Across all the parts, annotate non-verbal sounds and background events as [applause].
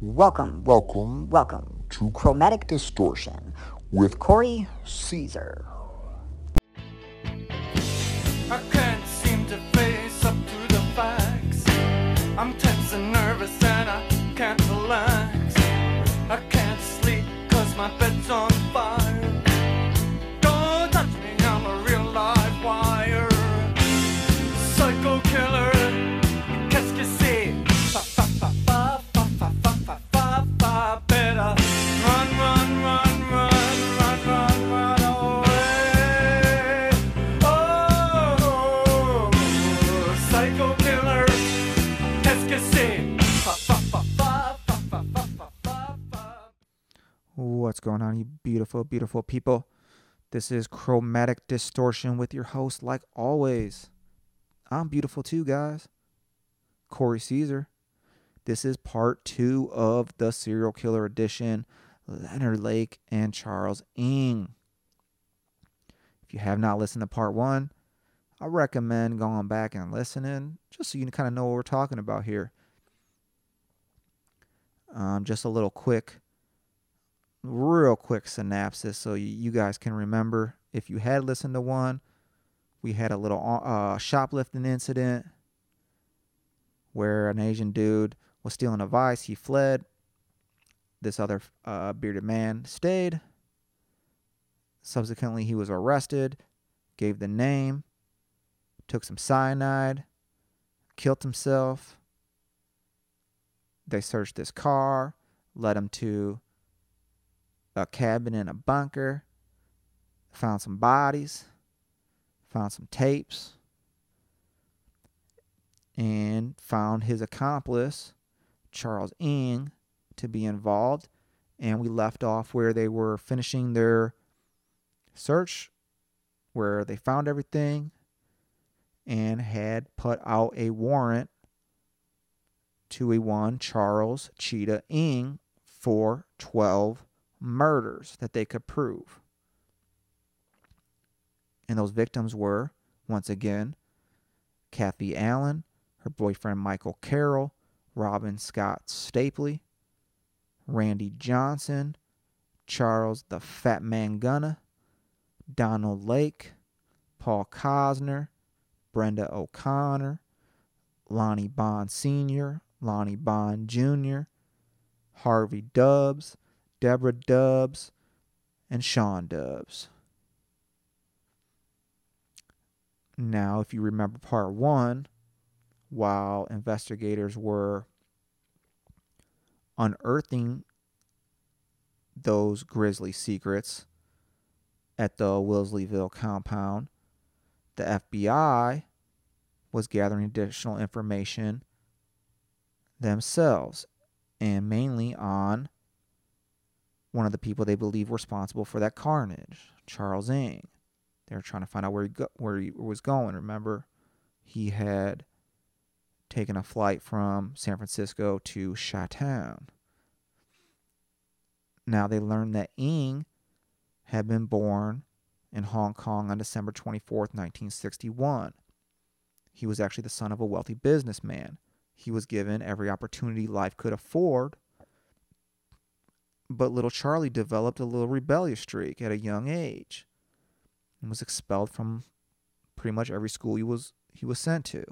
Welcome, Welcome welcome to Chromatic Distortion with Corey Caesar. What's going on, you beautiful, beautiful people? This is Chromatic Distortion with your host, like always. I'm beautiful too, guys. Corey Caesar. This is part two of the serial killer edition Leonard Lake and Charles Ng. If you have not listened to part one, I recommend going back and listening just so you can kind of know what we're talking about here. Um, just a little quick real quick synopsis so you, guys can remember. If you had listened to one we had a little uh, shoplifting incident where an asian dude was stealing a vice he fled. This other uh, bearded man stayed. Subsequently he was arrested gave the name took some cyanide killed himself. They searched this car led him to a cabin in a bunker, found some bodies, found some tapes, and found his accomplice, Charles Ng, to be involved. And we left off where they were finishing their search, where they found everything and had put out a warrant to a one Charles Cheetah Ng for 12 murders that they could prove. And those victims were, once again, Kathy Allen, her boyfriend Michael Carroll, Robin Scott Stapley, Randy Johnson, Charles the Fat Man Gunnar, Donald Lake, Paul Cosner, Brenda O'Connor, Lonnie Bond Sr., Lonnie Bond Jr., Harvey Dubs, Deborah Dubs, and Sean Dubs. Now, if you remember part one, while investigators were unearthing those grisly secrets at the Wilseyville compound, the FBI was gathering additional information themselves and mainly on one of the people they believe responsible for that carnage, Charles Ng. They were trying to find out where he go, where he was going. Remember, he had taken a flight from San Francisco to Chi-Town. Now they learned that Ng had been born in Hong Kong on December 24th, 1961. He was actually the son of a wealthy businessman. He was given every opportunity life could afford but little Charlie developed a little rebellious streak at a young age and was expelled from pretty much every school he was he was sent to.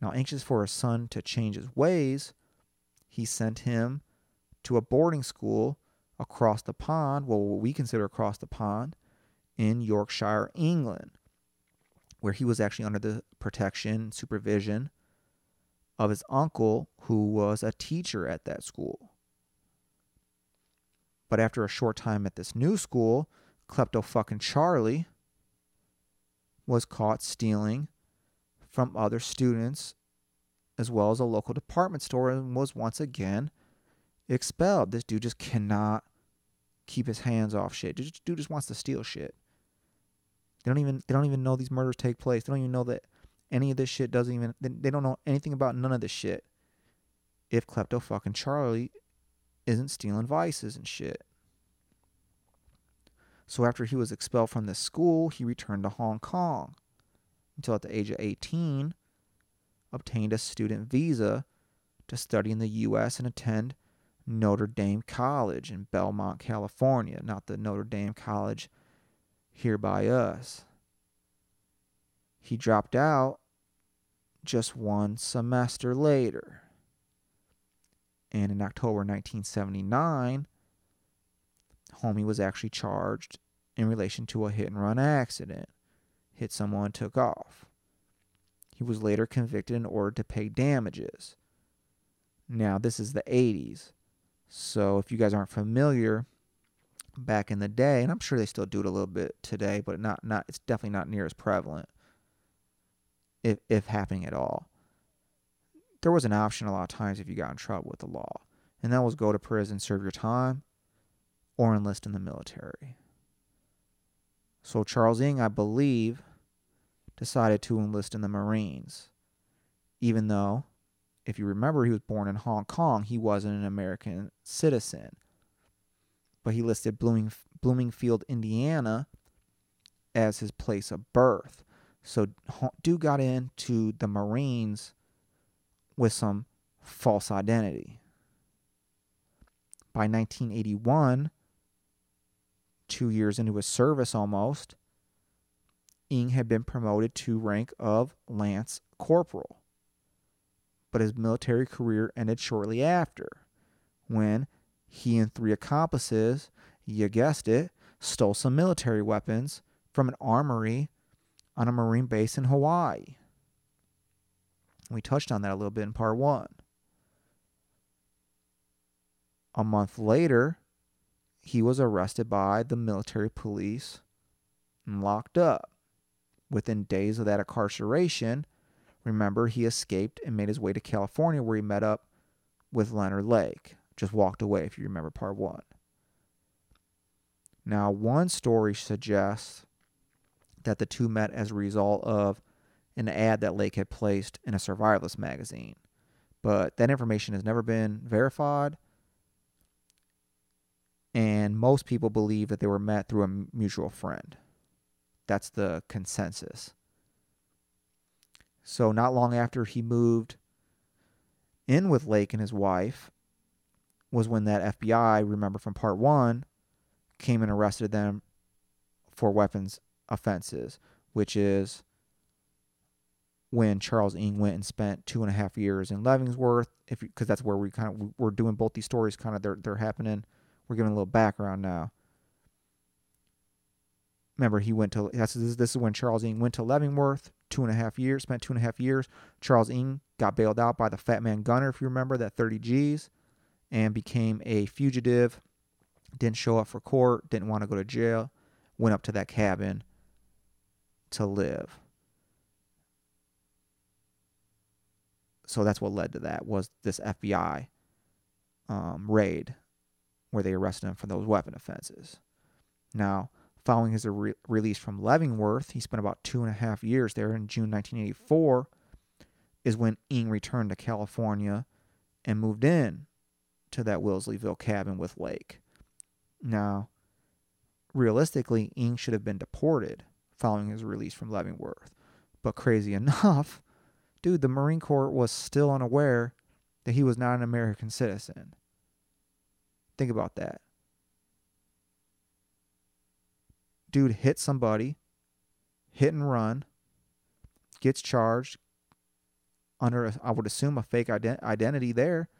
Now anxious for his son to change his ways, he sent him to a boarding school across the pond, well what we consider across the pond in Yorkshire, England, where he was actually under the protection supervision of his uncle who was a teacher at that school. But after a short time at this new school, klepto fucking Charlie was caught stealing from other students as well as a local department store and was once again expelled. This dude just cannot keep his hands off shit. This dude just wants to steal shit. They don't even they don't even know these murders take place. They don't even know that any of this shit doesn't even they, they don't know anything about none of this shit. If klepto fucking Charlie isn't stealing vices and shit. So after he was expelled from this school, he returned to Hong Kong until at the age of 18 obtained a student visa to study in the U.S. and attend Notre Dame College in Belmont, California, not the Notre Dame College here by us. He dropped out just one semester later. And in October 1979, Homie was actually charged in relation to a hit and run accident. Hit someone, took off. He was later convicted and ordered to pay damages. Now, this is the 80s. So, if you guys aren't familiar, back in the day, and I'm sure they still do it a little bit today, but not not it's definitely not near as prevalent if if happening at all. There was an option a lot of times if you got in trouble with the law, and that was go to prison, serve your time, or enlist in the military. So Charles Ng, I believe, decided to enlist in the Marines, even though, if you remember, he was born in Hong Kong, he wasn't an American citizen. But he listed Blooming, Bloomingfield, Indiana as his place of birth. So dude got into the Marines with some false identity. By 1981, two years into his service almost, Ng had been promoted to rank of Lance Corporal. But his military career ended shortly after, when he and three accomplices, you guessed it, stole some military weapons from an armory on a Marine base in Hawaii. We touched on that a little bit in part one. A month later, he was arrested by the military police and locked up. Within days of that incarceration, remember, he escaped and made his way to California where he met up with Leonard Lake. Just walked away, if you remember part one. Now, one story suggests that the two met as a result of an ad that Lake had placed in a survivalist magazine. But that information has never been verified. And most people believe that they were met through a mutual friend. That's the consensus. So, not long after he moved in with Lake and his wife, was when that FBI, remember from part one, came and arrested them for weapons offenses, which is when Charles Ng went and spent two and a half years in Leavenworth, if because that's where we kind of we're doing both these stories, kind of they're they're happening. We're giving a little background now. Remember, he went to this is this is when Charles Ng went to Leavenworth, two and a half years, spent two and a half years. Charles Ng got bailed out by the Fat Man Gunnar, if you remember that 30 G's, and became a fugitive. Didn't show up for court, didn't want to go to jail, went up to that cabin to live. So that's what led to that was this FBI um, raid where they arrested him for those weapon offenses. Now, following his re- release from Leavenworth, he spent about two and a half years there. In June 1984, is when Ng returned to California and moved in to that Wilseyville cabin with Lake. Now, realistically, Ng should have been deported following his release from Leavenworth. But crazy [laughs] enough, dude, the Marine Corps was still unaware that he was not an American citizen. Think about that. Dude hit somebody, hit and run, gets charged under, I would assume, a fake ident- identity there,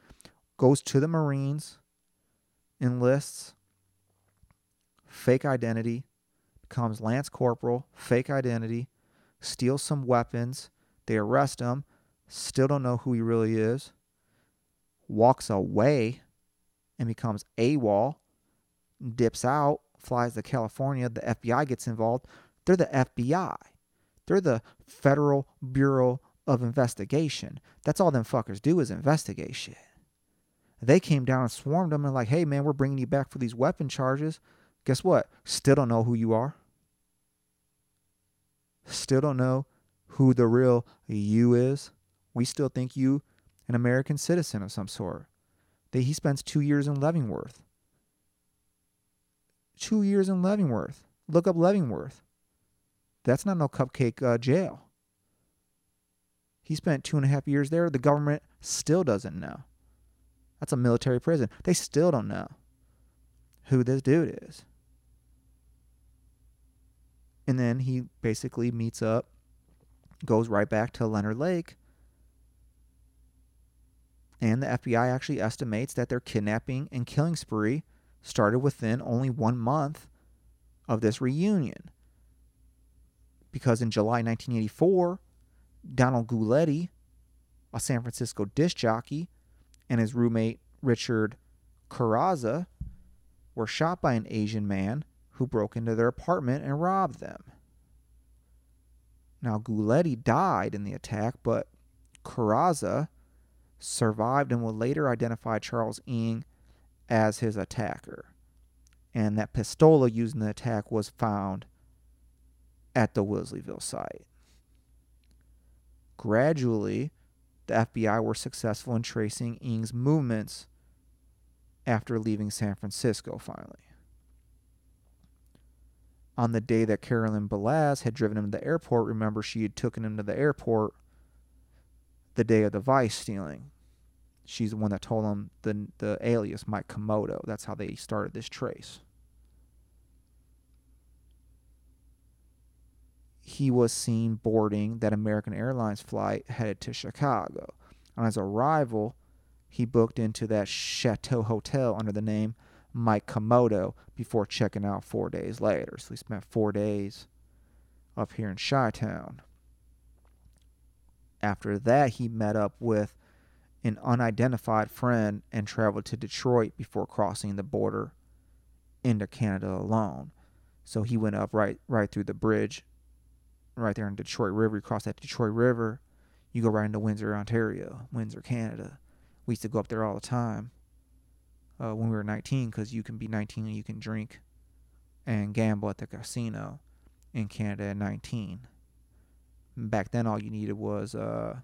goes to the Marines, enlists, fake identity, becomes Lance Corporal, fake identity, steals some weapons. They arrest him, still don't know who he really is, walks away and becomes AWOL, dips out, flies to California. The FBI gets involved. They're the FBI. They're the Federal Bureau of Investigation. That's all them fuckers do is investigate shit. They came down and swarmed them and like, hey man, we're bringing you back for these weapon charges. Guess what? Still don't know who you are. Still don't know who the real you is. We still think you an American citizen of some sort. That he spends two years in Leavenworth. Two years in Leavenworth. Look up Leavenworth. That's not no cupcake uh, jail. He spent two and a half years there. The government still doesn't know. That's a military prison. They still don't know who this dude is. And then he basically meets up, goes right back to Leonard Lake. And the FBI actually estimates that their kidnapping and killing spree started within only one month of this reunion. Because in July 1984, Donald Giuletti, a San Francisco disc jockey, and his roommate Richard Carrazza were shot by an Asian man who broke into their apartment and robbed them. Now, Giuletti died in the attack, but Carrazza survived and would later identify Charles Ng as his attacker. And that pistola used in the attack was found at the Wilseyville site. Gradually, the FBI were successful in tracing Ng's movements after leaving San Francisco finally. On the day that Carolyn Balazs had driven him to the airport, remember she had taken him to the airport the day of the vice stealing. She's the one that told him the the alias Mike Komodo. That's how they started this trace. He was seen boarding that American Airlines flight headed to Chicago. On his arrival, he booked into that Chateau Hotel under the name Mike Komodo before checking out four days later. So he spent four days up here in Chi Town. After that, he met up with an unidentified friend and traveled to Detroit before crossing the border into Canada alone. So he went up right right through the bridge, right there in Detroit River. You cross that Detroit River, you go right into Windsor, Ontario, Windsor, Canada. We used to go up there all the time uh, when we were 19 because you can be 19 and you can drink and gamble at the casino in Canada at 19. Back then, all you needed was uh,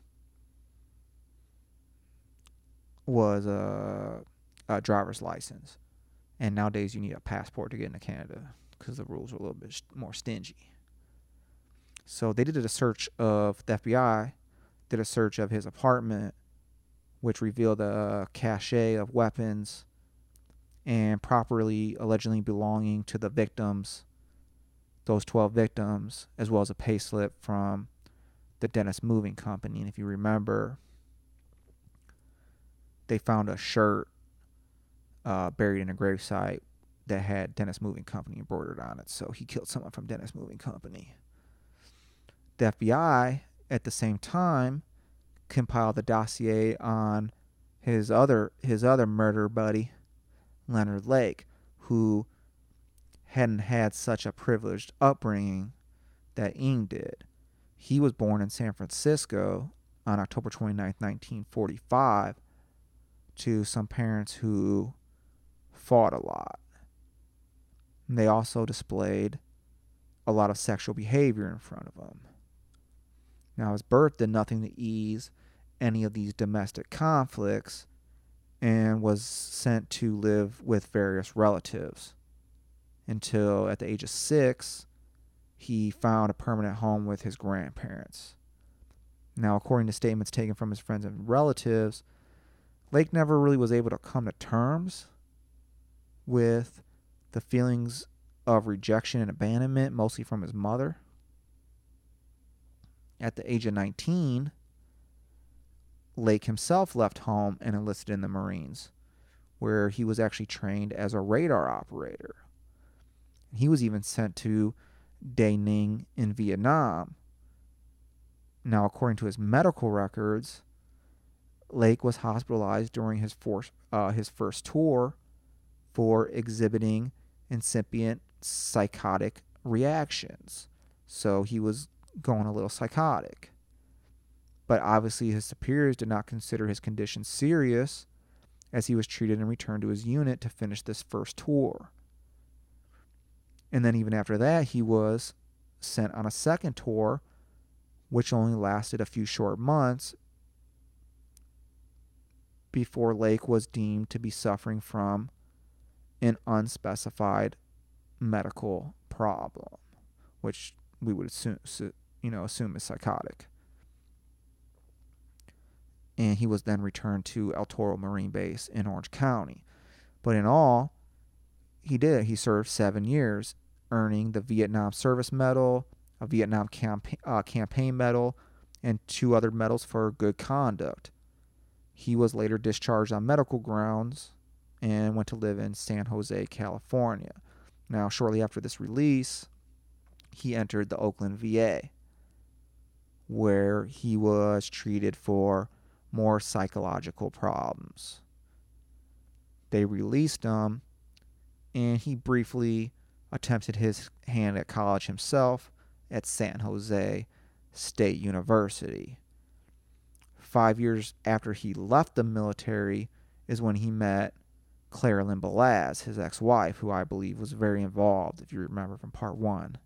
was a, a driver's license, and nowadays you need a passport to get into Canada because the rules are a little bit more stingy. So they did a search of the FBI, did a search of his apartment, which revealed a cache of weapons and properly allegedly belonging to the victims, those 12 victims, as well as a payslip from the Dennis Moving Company. And if you remember, they found a shirt uh, buried in a gravesite that had Dennis Moving Company embroidered on it. So he killed someone from Dennis Moving Company. The FBI, at the same time, compiled the dossier on his other his other murder buddy, Leonard Lake, who hadn't had such a privileged upbringing that Ng did. He was born in San Francisco on October 29, 1945, to some parents who fought a lot. And they also displayed a lot of sexual behavior in front of him. Now, his birth did nothing to ease any of these domestic conflicts and was sent to live with various relatives until at the age of six he found a permanent home with his grandparents. Now, according to statements taken from his friends and relatives, Lake never really was able to come to terms with the feelings of rejection and abandonment, mostly from his mother. At the age of 19, Lake himself left home and enlisted in the Marines, where he was actually trained as a radar operator. He was even sent to Da Nang in Vietnam. Now, according to his medical records, Lake was hospitalized during his, for, uh, his first tour for exhibiting incipient psychotic reactions. So he was going a little psychotic. But obviously, his superiors did not consider his condition serious as he was treated and returned to his unit to finish this first tour. And then, even after that, he was sent on a second tour, which only lasted a few short months before Lake was deemed to be suffering from an unspecified medical problem, which we would assume, you know, assume is psychotic. And he was then returned to El Toro Marine Base in Orange County. But in all, he did. He served seven years, earning the Vietnam Service Medal, a Vietnam campa- uh, Campaign Medal, and two other medals for good conduct. He was later discharged on medical grounds and went to live in San Jose, California. Now, shortly after this release, he entered the Oakland VA, where he was treated for more psychological problems. They released him, and he briefly attempted his hand at college himself at San Jose State University. Five years after he left the military is when he met Claralyn Balazs, his ex wife, who I believe was very involved, if you remember from part one.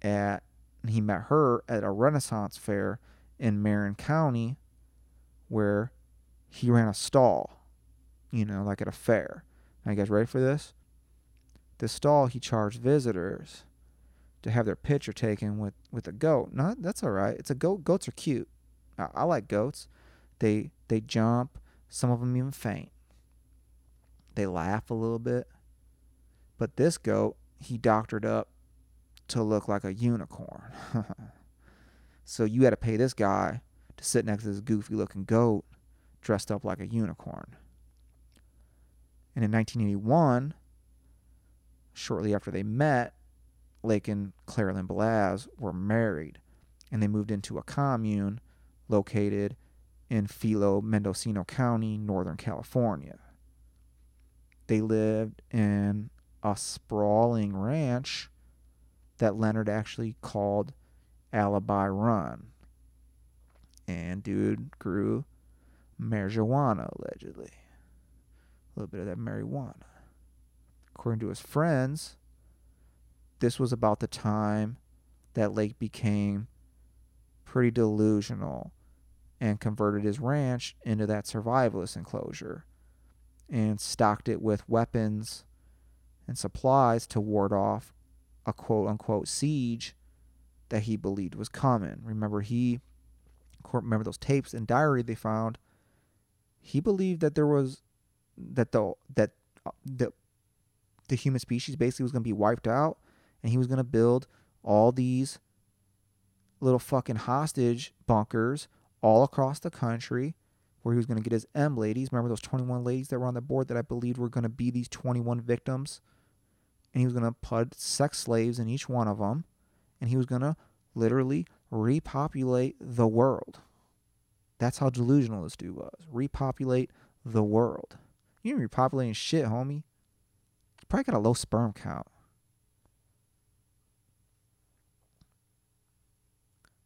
At he met her at a Renaissance fair in Marin County where he ran a stall, you know, like at a fair. Are you guys ready for this? The stall he charged visitors to have their picture taken with with a goat. No, that's all right. It's a goat. Goats are cute. I, I like goats. They they jump. Some of them even faint. They laugh a little bit. But this goat, he doctored up to look like a unicorn. [laughs] so you had to pay this guy to sit next to this goofy looking goat dressed up like a unicorn. And in 1981, shortly after they met, Lake and Claralyn Balazs were married and they moved into a commune located in Philo Mendocino County, Northern California. They lived in a sprawling ranch that Leonard actually called Alibi Run. And dude grew marijuana, allegedly. A little bit of that marijuana. According to his friends, this was about the time that Lake became pretty delusional and converted his ranch into that survivalist enclosure and stocked it with weapons and supplies to ward off a quote unquote siege that he believed was coming. Remember, he remember those tapes and diary they found. He believed that there was that the that uh, the the human species basically was going to be wiped out, and he was going to build all these little fucking hostage bunkers all across the country where he was going to get his M ladies. Remember those 21 ladies that were on the board that I believed were going to be these 21 victims? And he was going to put sex slaves in each one of them. And he was going to literally repopulate the world. That's how delusional this dude was. Repopulate the world. You ain't repopulating shit, homie. You probably got a low sperm count.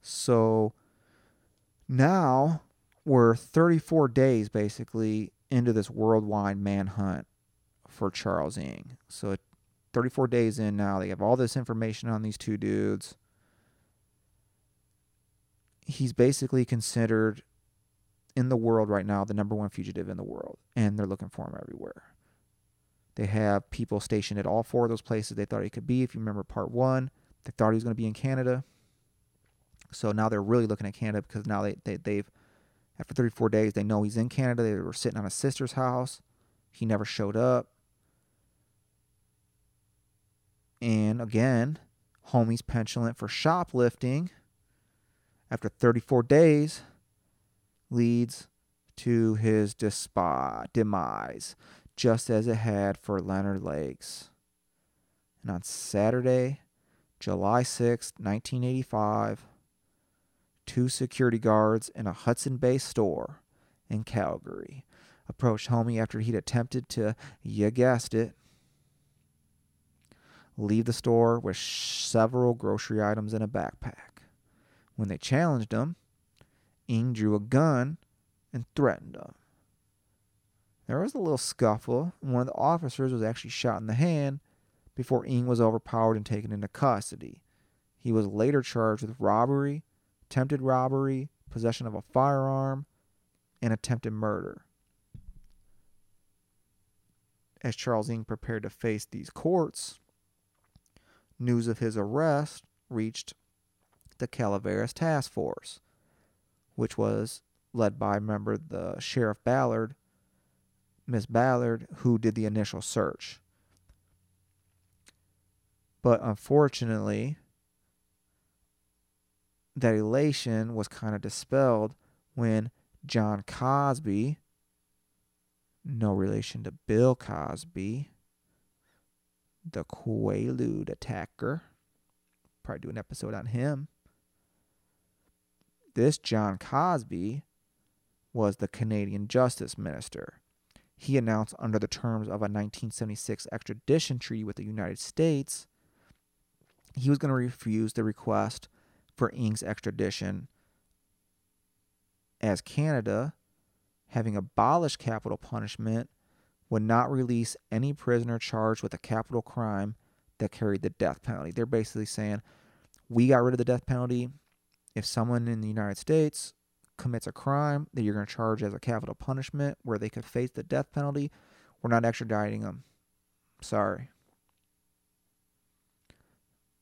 So now we're 34 days basically into this worldwide manhunt for Charles Ng. So 34 days in now, they have all this information on these two dudes. He's basically considered in the world right now the number one fugitive in the world, and they're looking for him everywhere. They have people stationed at all four of those places they thought he could be. If you remember part one, they thought he was going to be in Canada. So now they're really looking at Canada because now they, they they've after 34 days they know he's in Canada. They were sitting on his sister's house. He never showed up. And again, homie's petulant for shoplifting after 34 days leads to his despi- demise, just as it had for Leonard Lakes. And on Saturday, July 6, 1985, two security guards in a Hudson Bay store in Calgary approached Homie after he'd attempted to, you guessed it, leave the store with several grocery items in a backpack. When they challenged him, Ng drew a gun and threatened him. There was a little scuffle, and one of the officers was actually shot in the hand before Ng was overpowered and taken into custody. He was later charged with robbery, attempted robbery, possession of a firearm, and attempted murder. As Charles Ng prepared to face these courts, news of his arrest reached the Calaveras Task Force, which was led by, remember, the Sheriff Ballard, Miss Ballard, who did the initial search. But unfortunately, that elation was kind of dispelled when John Cosby, no relation to Bill Cosby, the Quaalude attacker, probably do an episode on him. This John Cosby was the Canadian Justice Minister. He announced under the terms of a 1976 extradition treaty with the United States, he was going to refuse the request for Ng's extradition as Canada, having abolished capital punishment, would not release any prisoner charged with a capital crime that carried the death penalty. They're basically saying, we got rid of the death penalty. If someone in the United States commits a crime that you're going to charge as a capital punishment where they could face the death penalty, we're not extraditing them. Sorry.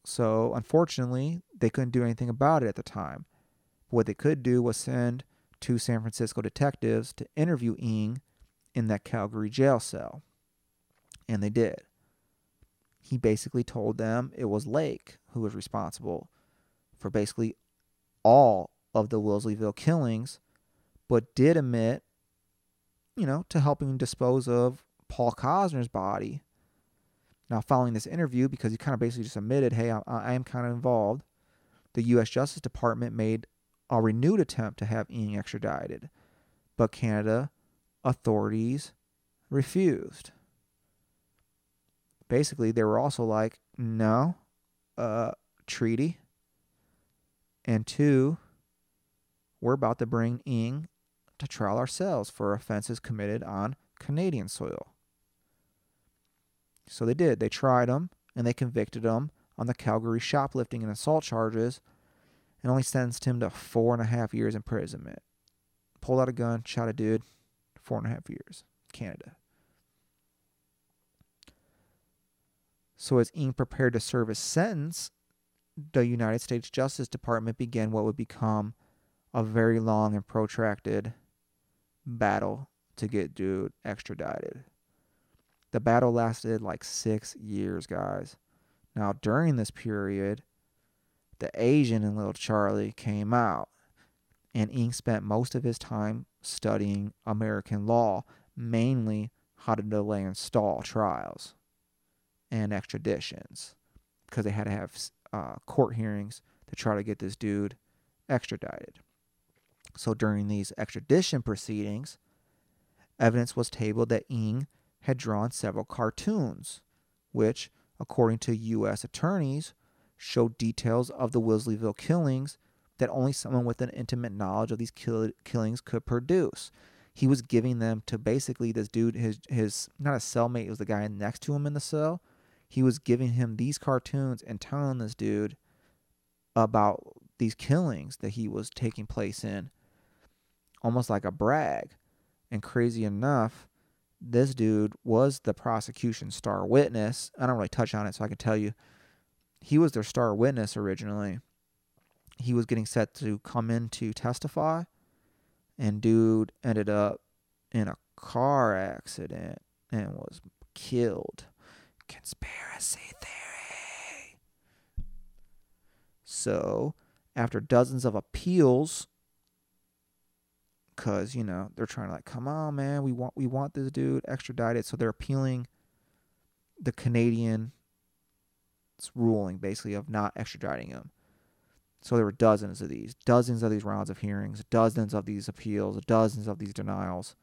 So, unfortunately, they couldn't do anything about it at the time. What they could do was send two San Francisco detectives to interview Ng in that Calgary jail cell. And they did. He basically told them it was Lake who was responsible for basically all of the Wilseyville killings, but did admit, you know, to helping dispose of Paul Cosner's body. Now, following this interview, because he kind of basically just admitted, hey, I, I am kind of involved, the U.S. Justice Department made a renewed attempt to have Ng extradited, but Canada authorities refused. Basically, they were also like, no, uh, treaty. And two, we're about to bring Ng to trial ourselves for offenses committed on Canadian soil. So they did. They tried him and they convicted him on the Calgary shoplifting and assault charges and only sentenced him to four and a half years imprisonment. Pulled out a gun, shot a dude, four and a half years. Canada. So as Ng prepared to serve his sentence, the United States Justice Department began what would become a very long and protracted battle to get dude extradited. The battle lasted like six years, guys. Now, during this period, the Asian in Little Charlie came out, and Ng spent most of his time studying American law, mainly how to delay and stall trials and extraditions, because they had to have uh, court hearings to try to get this dude extradited. So during these extradition proceedings, evidence was tabled that Ng had drawn several cartoons, which, according to U.S. attorneys, showed details of the Wilseyville killings that only someone with an intimate knowledge of these kill- killings could produce. He was giving them to basically this dude, his his not a cellmate, it was the guy next to him in the cell. He was giving him these cartoons and telling this dude about these killings that he was taking place in, almost like a brag. And crazy enough, this dude was the prosecution star witness. I don't really touch on it, so I can tell you he was their star witness originally. He was getting set to come in to testify, and dude ended up in a car accident and was killed. Conspiracy theory. So, after dozens of appeals, because you know they're trying to like, come on, man, we want we want this dude extradited. So they're appealing the Canadian ruling, basically, of not extraditing him. So there were dozens of these, dozens of these rounds of hearings, dozens of these appeals, dozens of these denials.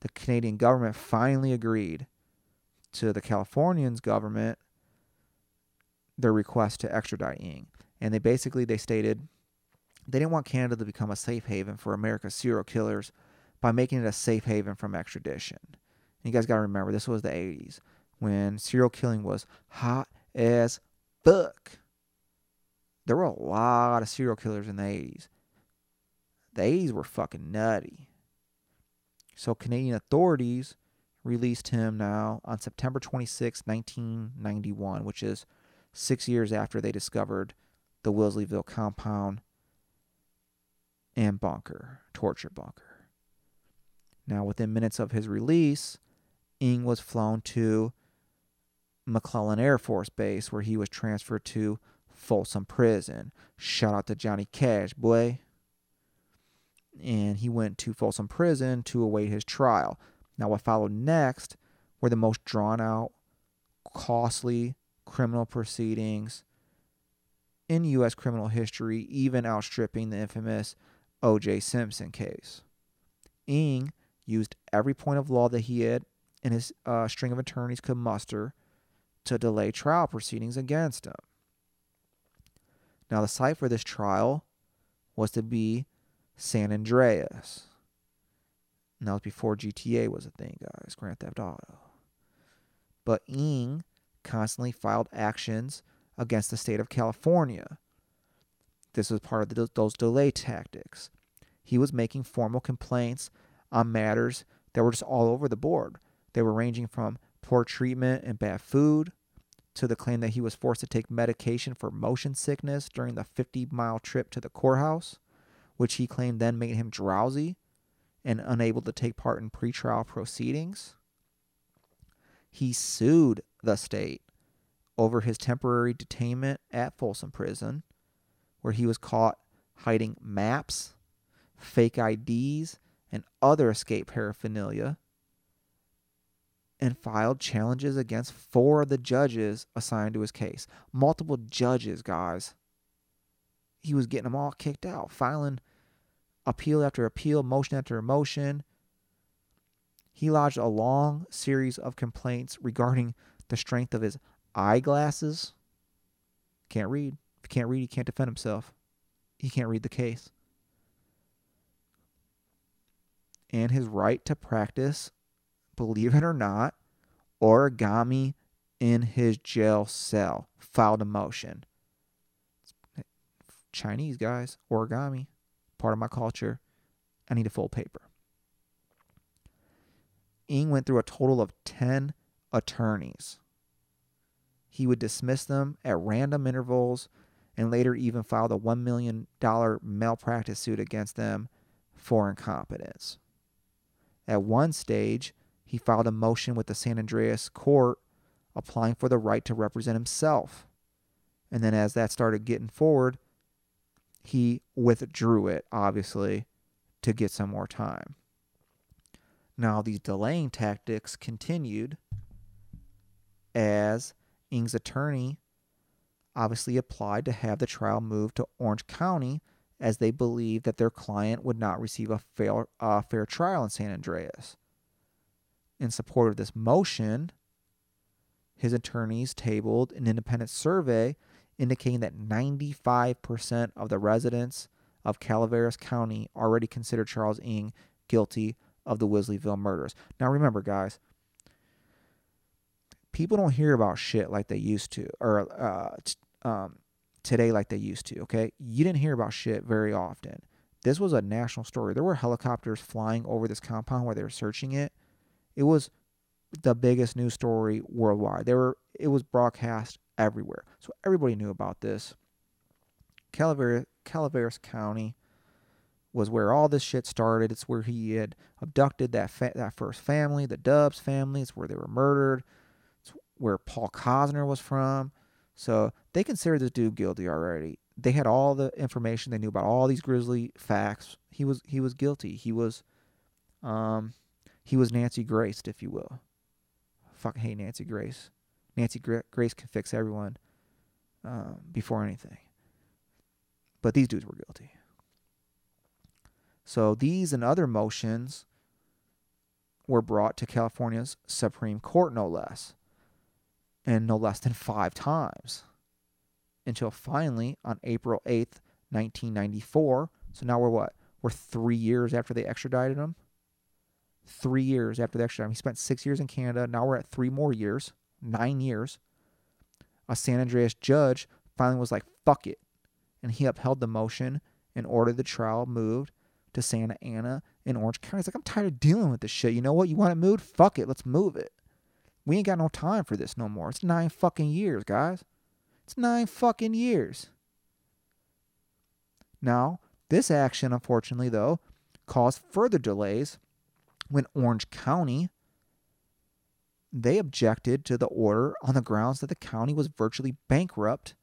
The Canadian government finally agreed to the Californians government their request to extradite Ng. And they basically they stated they didn't want Canada to become a safe haven for America's serial killers by making it a safe haven from extradition. And you guys got to remember this was the 80s when serial killing was hot as fuck. There were a lot of serial killers in the 80s. The 80s were fucking nutty. So Canadian authorities released him now on September 26, 1991, which is six years after they discovered the Wilseyville compound and bunker, torture bunker. Now, within minutes of his release, Ng was flown to McClellan Air Force Base, where he was transferred to Folsom Prison. Shout out to Johnny Cash, boy. And he went to Folsom Prison to await his trial. Now, what followed next were the most drawn out, costly criminal proceedings in U.S. criminal history, even outstripping the infamous O.J. Simpson case. Ng used every point of law that he had and his uh, string of attorneys could muster to delay trial proceedings against him. Now, the site for this trial was to be San Andreas. And that was before GTA was a thing, guys, Grand Theft Auto. But Ng constantly filed actions against the state of California. This was part of the, those delay tactics. He was making formal complaints on matters that were just all over the board. They were ranging from poor treatment and bad food to the claim that he was forced to take medication for motion sickness during the 50 mile trip to the courthouse, which he claimed then made him drowsy and unable to take part in pretrial proceedings. He sued the state over his temporary detainment at Folsom Prison, where he was caught hiding maps, fake IDs, and other escape paraphernalia, and filed challenges against four of the judges assigned to his case. Multiple judges, guys. He was getting them all kicked out, filing appeal after appeal, motion after motion. He lodged a long series of complaints regarding the strength of his eyeglasses. Can't read. If he can't read, he can't defend himself. He can't read the case. And his right to practice, believe it or not, origami in his jail cell. Filed a motion. Chinese guys, origami, part of my culture. I need a full paper. Ng went through a total of 10 attorneys. He would dismiss them at random intervals and later even filed a $1 million malpractice suit against them for incompetence. At one stage, he filed a motion with the San Andreas court applying for the right to represent himself. And then as that started getting forward, he withdrew it, obviously, to get some more time. Now, these delaying tactics continued as Ng's attorney obviously applied to have the trial moved to Orange County as they believed that their client would not receive a fair, uh, fair trial in San Andreas. In support of this motion, his attorneys tabled an independent survey indicating that 95% of the residents of Calaveras County already considered Charles Ng guilty of the Wilseyville murders. Now, remember, guys, people don't hear about shit like they used to, or uh, t- um, today like they used to. Okay, you didn't hear about shit very often. This was a national story. There were helicopters flying over this compound where they were searching it. It was the biggest news story worldwide. There were it was broadcast everywhere, so everybody knew about this. Calaveras, Calaveras County was where all this shit started. It's where he had abducted that fa- that first family, the Dubs family. It's where they were murdered. It's where Paul Cosner was from. So they considered this dude guilty already. They had all the information. They knew about all these grisly facts. He was he was guilty. He was, um, he was Nancy Graced, if you will. Fucking hate Nancy Grace. Nancy Grace can fix everyone um, before anything. But these dudes were guilty. So these and other motions were brought to California's Supreme Court, no less, and no less than five times. Until finally, on April 8th, 1994, so now we're what? We're three years after they extradited him. Three years after the extradition. He spent six years in Canada. Now we're at three more years, nine years. A San Andreas judge finally was like, fuck it. And he upheld the motion and ordered the trial moved to Santa Ana in Orange County. He's like, I'm tired of dealing with this shit. You know what? You want it moved? Fuck it. Let's move it. We ain't got no time for this no more. It's nine fucking years, guys. It's nine fucking years. Now, This action, unfortunately, though, caused further delays when Orange County they objected to the order on the grounds that the county was virtually bankrupt.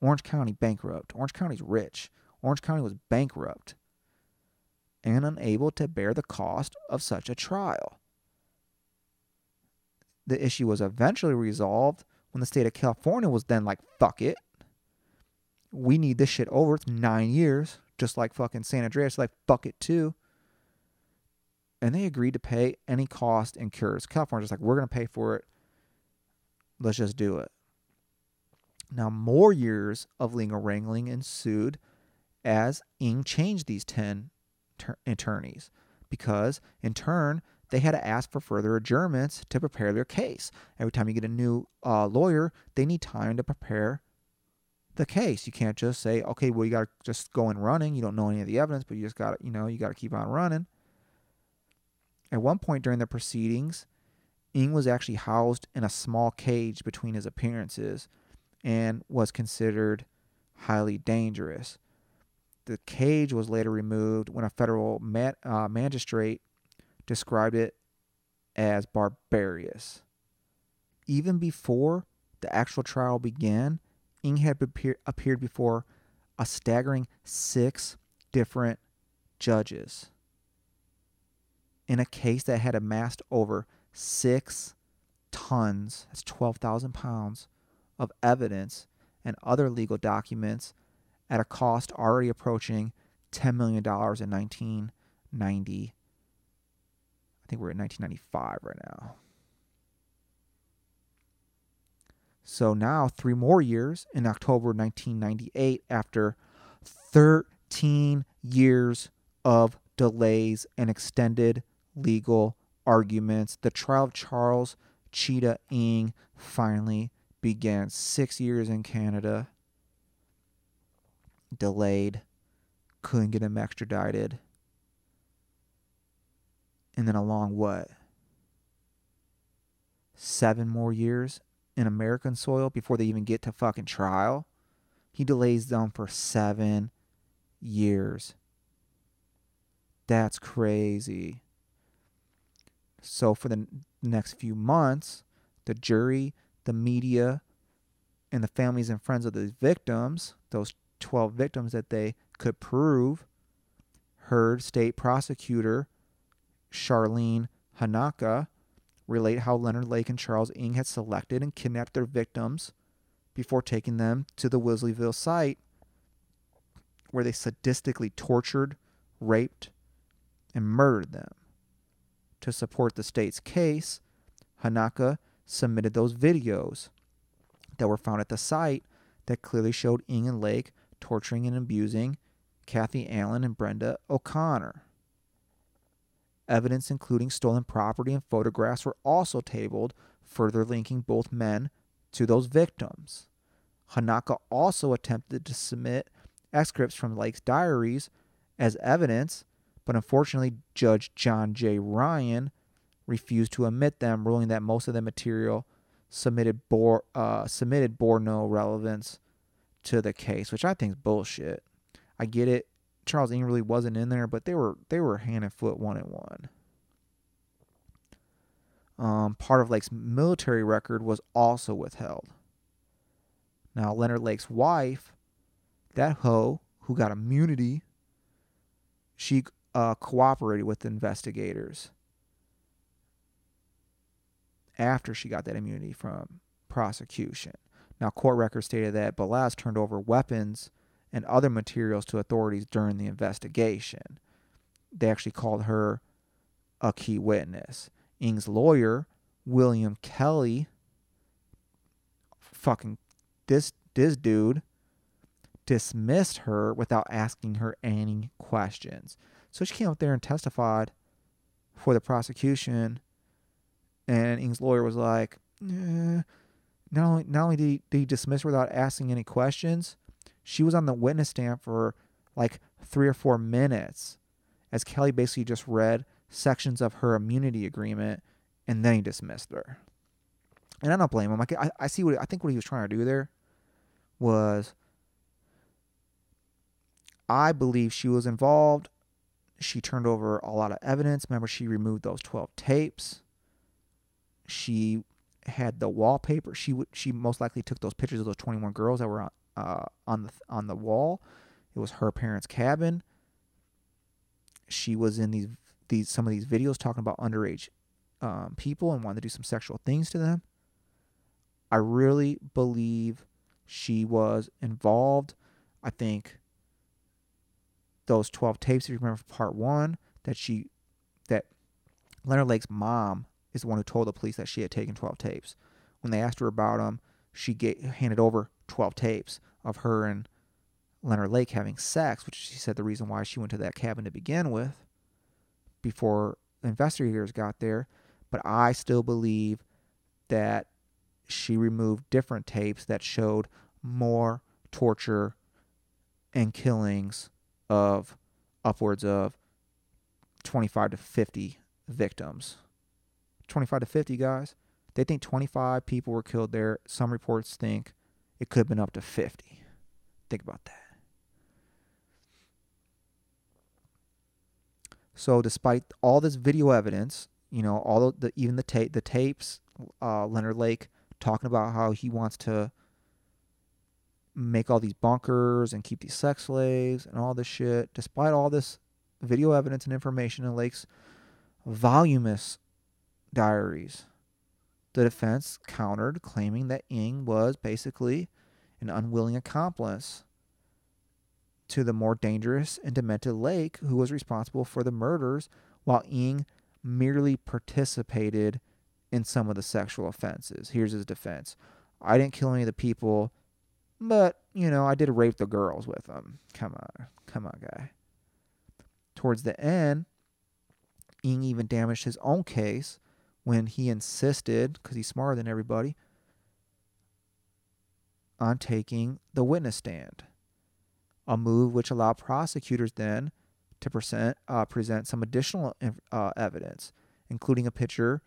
Orange County bankrupt. Orange County's rich. Orange County was bankrupt and unable to bear the cost of such a trial. The issue was eventually resolved when the state of California was then like, fuck it. We need this shit over. It's nine years, just like fucking San Andreas, like, fuck it too and they agreed to pay any cost incurs. California's just like, we're going to pay for it. Let's just do it. Now, more years of legal wrangling ensued as Ng changed these 10 ter- attorneys because, in turn, they had to ask for further adjournments to prepare their case. Every time you get a new uh, lawyer, they need time to prepare the case. You can't just say, okay, well, you got to just go in running. You don't know any of the evidence, but you just got to, you know, you got to keep on running. At one point during the proceedings, Ng was actually housed in a small cage between his appearances and was considered highly dangerous. The cage was later removed when a federal ma- uh, magistrate described it as barbarous. Even before the actual trial began, Ng had appear- appeared before a staggering six different judges in a case that had amassed over six tons, that's 12,000 pounds, of evidence and other legal documents at a cost already approaching $10 million in 1990. I think we're in 1995 right now. So now, three more years in October 1998, after 13 years of delays and extended legal arguments. The trial of Charles Chitat Ng finally began. Six years in Canada. Delayed. Couldn't get him extradited. And then along what? Seven more years in American soil before they even get to fucking trial. He delays them for seven years. That's crazy. So for the next few months, the jury, the media, and the families and friends of the victims, those 12 victims that they could prove, heard state prosecutor Sharlene Honnaka relate how Leonard Lake and Charles Ng had selected and kidnapped their victims before taking them to the Wilseyville site where they sadistically tortured, raped, and murdered them to support the state's case, Honnaka submitted those videos that were found at the site that clearly showed Ng and Lake torturing and abusing Kathy Allen and Brenda O'Connor. Evidence including stolen property and photographs were also tabled, further linking both men to those victims. Honnaka also attempted to submit excerpts from Lake's diaries as evidence but unfortunately, Judge John J. Ryan refused to admit them, ruling that most of the material submitted bore uh, submitted bore no relevance to the case, which I think is bullshit. I get it. Charles Ng really wasn't in there, but they were they were hand and foot one and one. Um, part of Lake's military record was also withheld. Now Leonard Lake's wife, that hoe who got immunity, she uh, cooperated with investigators after she got that immunity from prosecution. Now, court records stated that Balazs turned over weapons and other materials to authorities during the investigation. They actually called her a key witness. Ng's lawyer, William Kelly, fucking this this dude dismissed her without asking her any questions. So she came up there and testified for the prosecution, and Ng's lawyer was like, eh. not only not only did he, did he dismiss her without asking any questions, she was on the witness stand for like three or four minutes, as Kelly basically just read sections of her immunity agreement, and then he dismissed her. And I don't blame him. Like I, I see what I think what he was trying to do there was I believe she was involved. She turned over a lot of evidence. Remember, she removed those 12 tapes. She had the wallpaper. She would she most likely took those pictures of those 21 girls that were on uh, on the on the wall. It was her parents' cabin. She was in these these some of these videos talking about underage um, people and wanted to do some sexual things to them. I really believe she was involved. I think those 12 tapes, if you remember from part one, that she, that Leonard Lake's mom is the one who told the police that she had taken 12 tapes. When they asked her about them, she get, handed over 12 tapes of her and Leonard Lake having sex, which she said the reason why she went to that cabin to begin with before investigators got there. But I still believe that she removed different tapes that showed more torture and killings of upwards of 25 to 50 victims. 25 to 50 guys. They think 25 people were killed there. Some reports think it could have been up to 50. Think about that. So, despite all this video evidence, you know, all the even the tape, the tapes, uh, Leonard Lake talking about how he wants to make all these bunkers and keep these sex slaves and all this shit. Despite all this video evidence and information in Lake's voluminous diaries, the defense countered, claiming that Ng was basically an unwilling accomplice to the more dangerous and demented Lake, who was responsible for the murders, while Ng merely participated in some of the sexual offenses. Here's his defense I didn't kill any of the people, but, you know, I did rape the girls with them. Come on. Come on, guy. Towards the end, Ng even damaged his own case when he insisted, because he's smarter than everybody, on taking the witness stand. A move which allowed prosecutors then to present, uh, present some additional uh, evidence, including a picture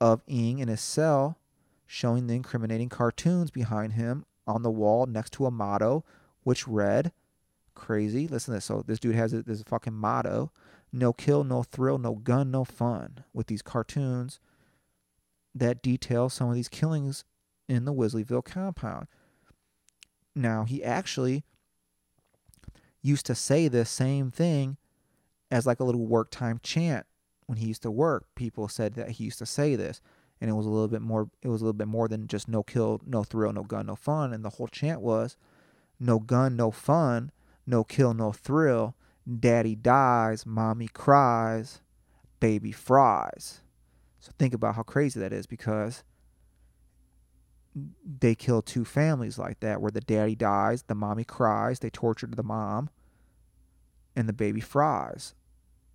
of Ng in his cell showing the incriminating cartoons behind him on the wall next to a motto which read crazy. Listen to this. So this dude has this fucking motto no kill no thrill no gun no fun with these cartoons that detail some of these killings in the Wilseyville compound. Now he actually used to say this same thing as like a little work time chant when he used to work. People said that he used to say this and it was a little bit more it was a little bit more than just no kill no thrill no gun no fun. And the whole chant was no gun no fun no kill no thrill. Daddy dies mommy cries baby fries. So think about how crazy that is because they kill two families like that where the daddy dies the mommy cries they tortured the mom and the baby fries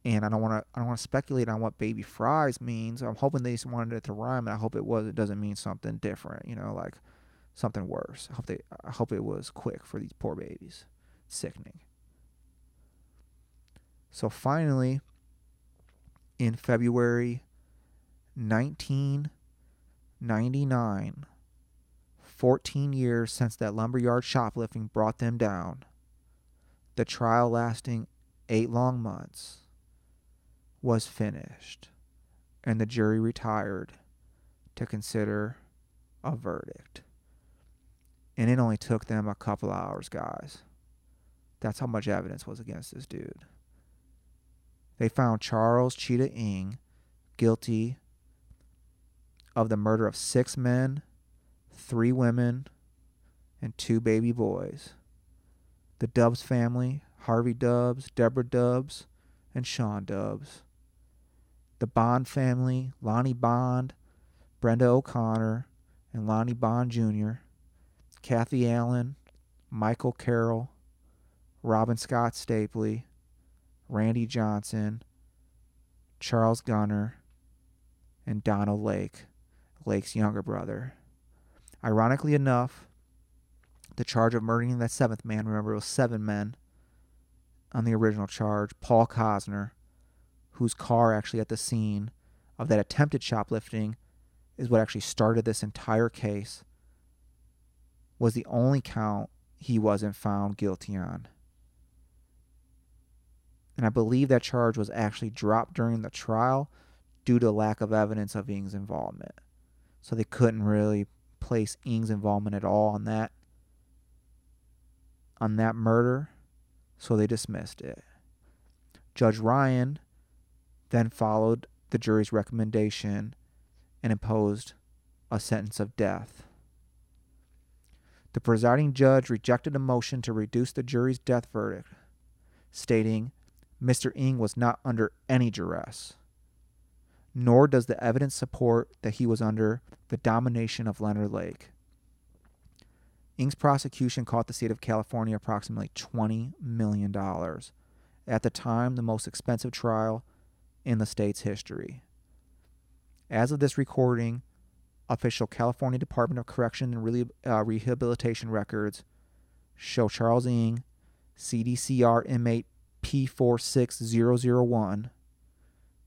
and I don't want to I don't want to speculate on what baby fries means. I'm hoping they just wanted it to rhyme, and I hope it was. It doesn't mean something different, you know, like something worse. I hope they I hope it was quick for these poor babies. Sickening. So finally, in February 1999, 14 years since that lumberyard shoplifting brought them down, the trial lasting eight long months was finished, and the jury retired to consider a verdict. And it only took them a couple hours, guys. That's how much evidence was against this dude. They found Charles Chitat Ng guilty of the murder of six men, three women, and two baby boys. The Dubs family, Harvey Dubs, Deborah Dubs, and Sean Dubs the Bond family, Lonnie Bond, Brenda O'Connor, and Lonnie Bond Jr., Kathy Allen, Michael Carroll, Robin Scott Stapley, Randy Johnson, Charles Gunnar, and Donald Lake, Lake's younger brother. Ironically enough, the charge of murdering that seventh man, remember it was seven men on the original charge, Paul Cosner, whose car actually at the scene of that attempted shoplifting is what actually started this entire case, was the only count he wasn't found guilty on. And I believe that charge was actually dropped during the trial due to lack of evidence of Ng's involvement. So they couldn't really place Ng's involvement at all on that on that murder, so they dismissed it. Judge Ryan then followed the jury's recommendation and imposed a sentence of death. The presiding judge rejected a motion to reduce the jury's death verdict, stating Mr. Ng was not under any duress, nor does the evidence support that he was under the domination of Leonard Lake. Ng's prosecution cost the state of California approximately $20 million, at the time, the most expensive trial in the state's history. As of this recording, official California Department of Correction and uh, Rehabilitation records show Charles Ng, CDCR inmate P46001,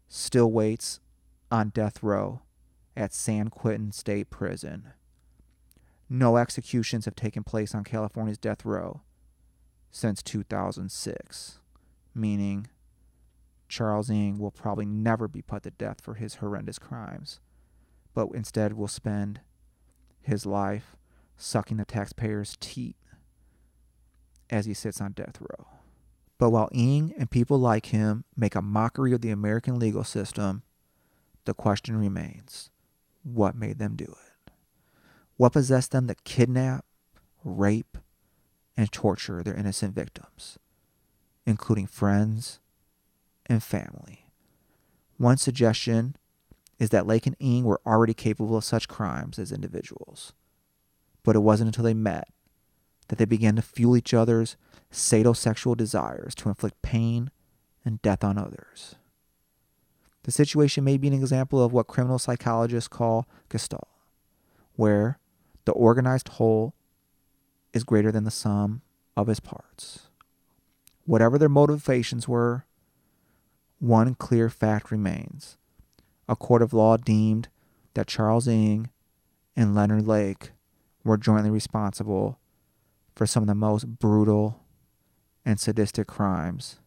still waits on death row at San Quentin State Prison. No executions have taken place on California's death row since 2006, meaning Charles Ng will probably never be put to death for his horrendous crimes, but instead will spend his life sucking the taxpayers' teat as he sits on death row. But while Ng and people like him make a mockery of the American legal system, the question remains what made them do it? What possessed them to kidnap, rape, and torture their innocent victims, including friends and family? One suggestion is that Lake and Ng were already capable of such crimes as individuals. But it wasn't until they met that they began to fuel each other's sadosexual desires to inflict pain and death on others. The situation may be an example of what criminal psychologists call gestalt, where the organized whole is greater than the sum of its parts. Whatever their motivations were, one clear fact remains. A court of law deemed that Charles Ng and Leonard Lake were jointly responsible for some of the most brutal and sadistic crimes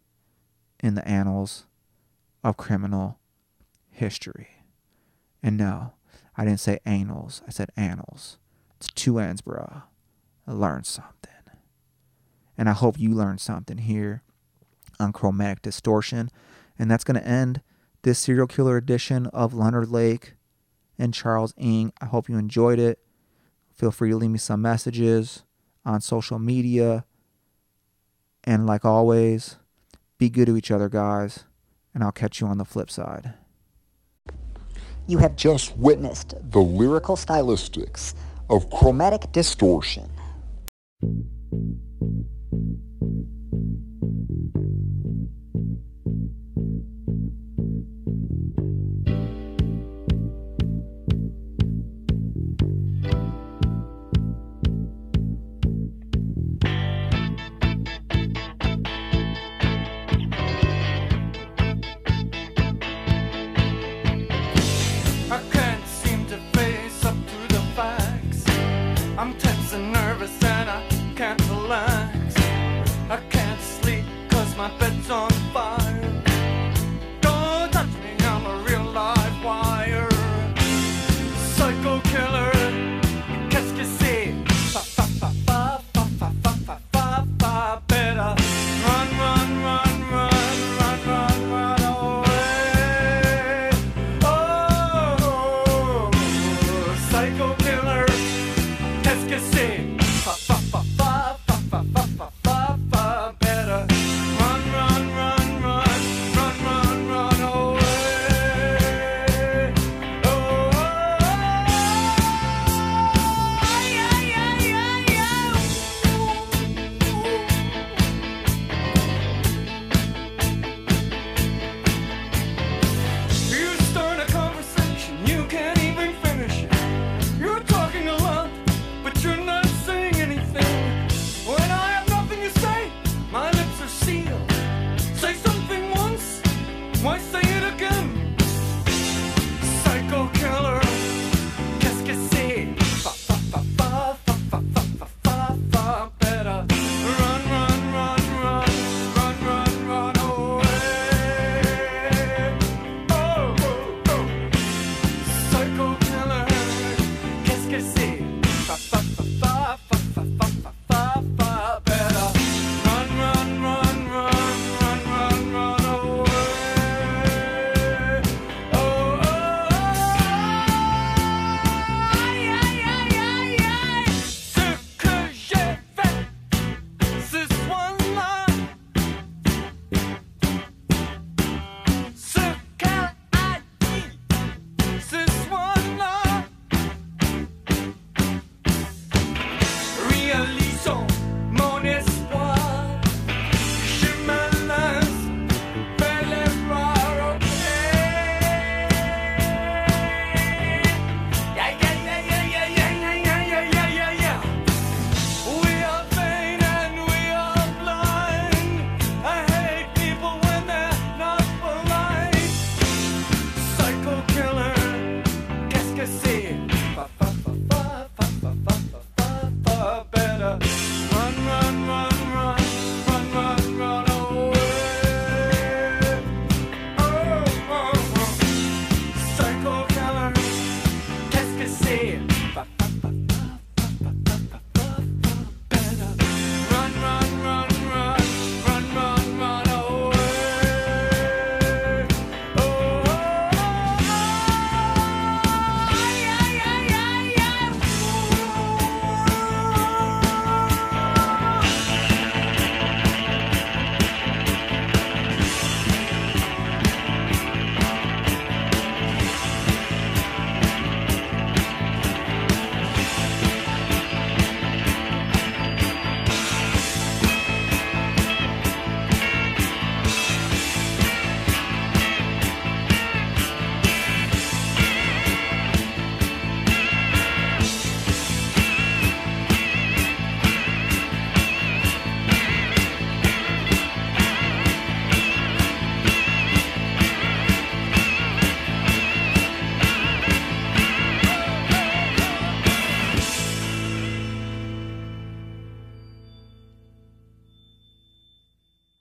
in the annals of criminal history. And no, I didn't say annals, I said annals. It's two ends, bruh. I learned something. And I hope you learned something here on chromatic distortion. And that's going to end this serial killer edition of Leonard Lake and Charles Ng. I hope you enjoyed it. Feel free to leave me some messages on social media. And like always, be good to each other, guys. And I'll catch you on the flip side. You have just witnessed the lyrical stylistics of chromatic distortion.